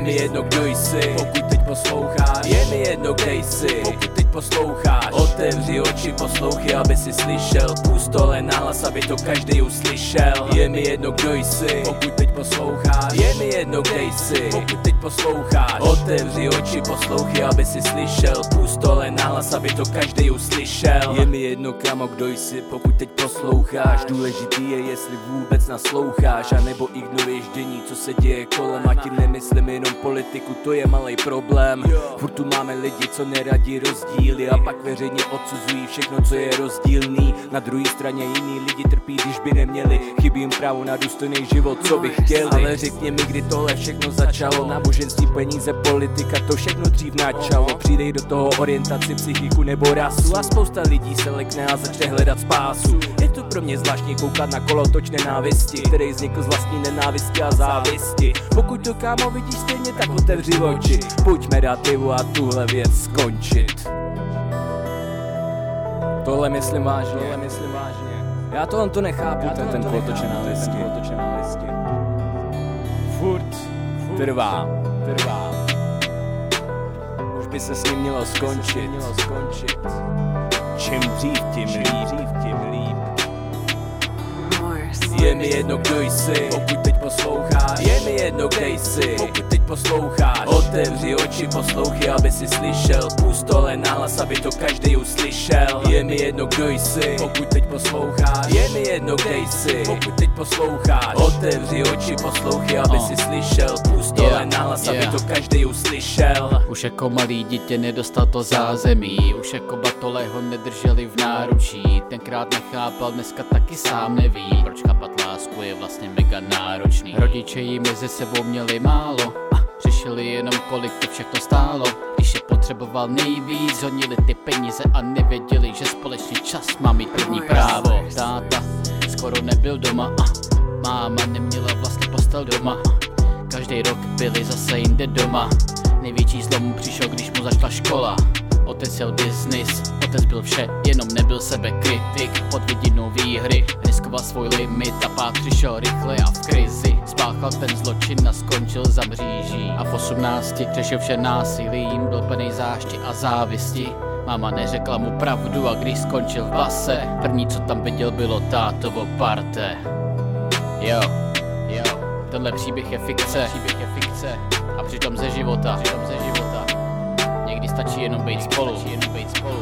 mi jedno, kdo jsi, pokud teď posloucháš. Je mi jedno, kde jsi, pokud teď posloucháš. Otevři oči, poslouchy, aby si slyšel. Pustole nahlas, aby to každý uslyšel. Je mi jedno, kdo jsi, pokud teď posloucháš. Je mi jedno, kde jsi, pokud teď posloucháš. Otevři oči, poslouchy, aby si slyšel. Pustole nahlas, aby to každý uslyšel. Je mi jedno, kamo, kdo jsi, pokud teď posloucháš. Důležitý je, jestli vůbec nasloucháš, anebo ignoruješ dění, co se děje kolem. A tím nemyslím jenom politiku, to je malý problém. Furt tu máme lidi, co neradí rozdíly a pak veřejně odsuzují všechno, co je rozdílný. Na druhé straně jiní lidi trpí, když by neměli. Chybí jim právo na důstojný život, co by chtěli. Ale řekni mi, kdy tohle všechno začalo. Náboženství, peníze, politika, to všechno dřív načalo. Přidej do toho orientaci, psychiku nebo rasu a spousta lidí se lekne a začne hledat spásu. Je to pro mě zvláštní koukat na kolotoč nenávisti, který vznikl z vlastní nenávisti a závisti. Pokud to kámo vidíš stejně, tak otevři oči. Pojďme dát pivu a tuhle věc skončit. Tohle myslím vážně, tohle myslím vážně. Já tohle to nechápu, ten, ten kolotoč nenávisti. Furt, trvá, trvá. Už by se s ním mělo skončit, mělo skončit. Čím dřív, tím líp, dřív, tím líp. Je mi jedno, kdo jsi, pokud teď posloucháš. Je mi jedno, kde jsi, pokud teď posloucháš. Otevři oči, poslouchy, aby si slyšel. Pustole nahlas, aby to každý uslyšel. Je mi jedno, kdo jsi, pokud teď posloucháš. Je mi jedno, kde jsi, pokud teď posloucháš. Otevři oči, poslouchy, aby si slyšel. Pustole Yeah, nahlas, aby yeah. to každý uslyšel. Už jako malý dítě nedostal to zázemí Už jako batole ho nedrželi v náručí Tenkrát nechápal, dneska taky sám neví Proč chápat lásku je vlastně mega náročný. Rodiče jí mezi sebou měli málo a Řešili jenom kolik to všechno stálo. Když je potřeboval nejvíc Honili ty peníze a nevěděli, že společně čas má mít první právo. Táta skoro nebyl doma a Máma neměla vlastně postel doma. Každý rok byli zase jinde doma. Největší zlom přišel, když mu začala škola Otec jel business, otec byl vše, jenom nebyl sebe kritik Pod vidinou výhry, riskoval svůj limit a pát přišel rychle a v krizi. Spáchal ten zločin a skončil za mříží. A v 18 řešil vše násilím, byl plný zášti a závisti. Máma neřekla mu pravdu a když skončil v base První co tam viděl bylo tátovo parte. Jo, jo, tenhle příběh je fikce, příběh je fikce. A přitom ze života, přitom ze života. Někdy stačí jenom být spolu, stačí jenom být spolu.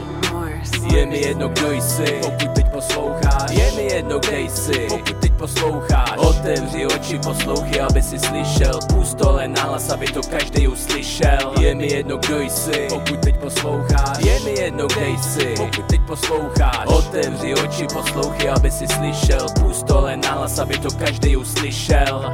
Je mi jedno, kdo jsi, pokud teď posloucháš. Je mi jedno, kde jsi, pokud teď posloucháš. Otevři oči, poslouchy, aby si slyšel. Pustole nahlas, aby to každý uslyšel. Je mi jedno, kdo jsi, pokud teď posloucháš. Je mi jedno, kde jsi, pokud teď posloucháš. Otevři oči, poslouchy, aby si slyšel. Pustole nahlas, aby to každý uslyšel.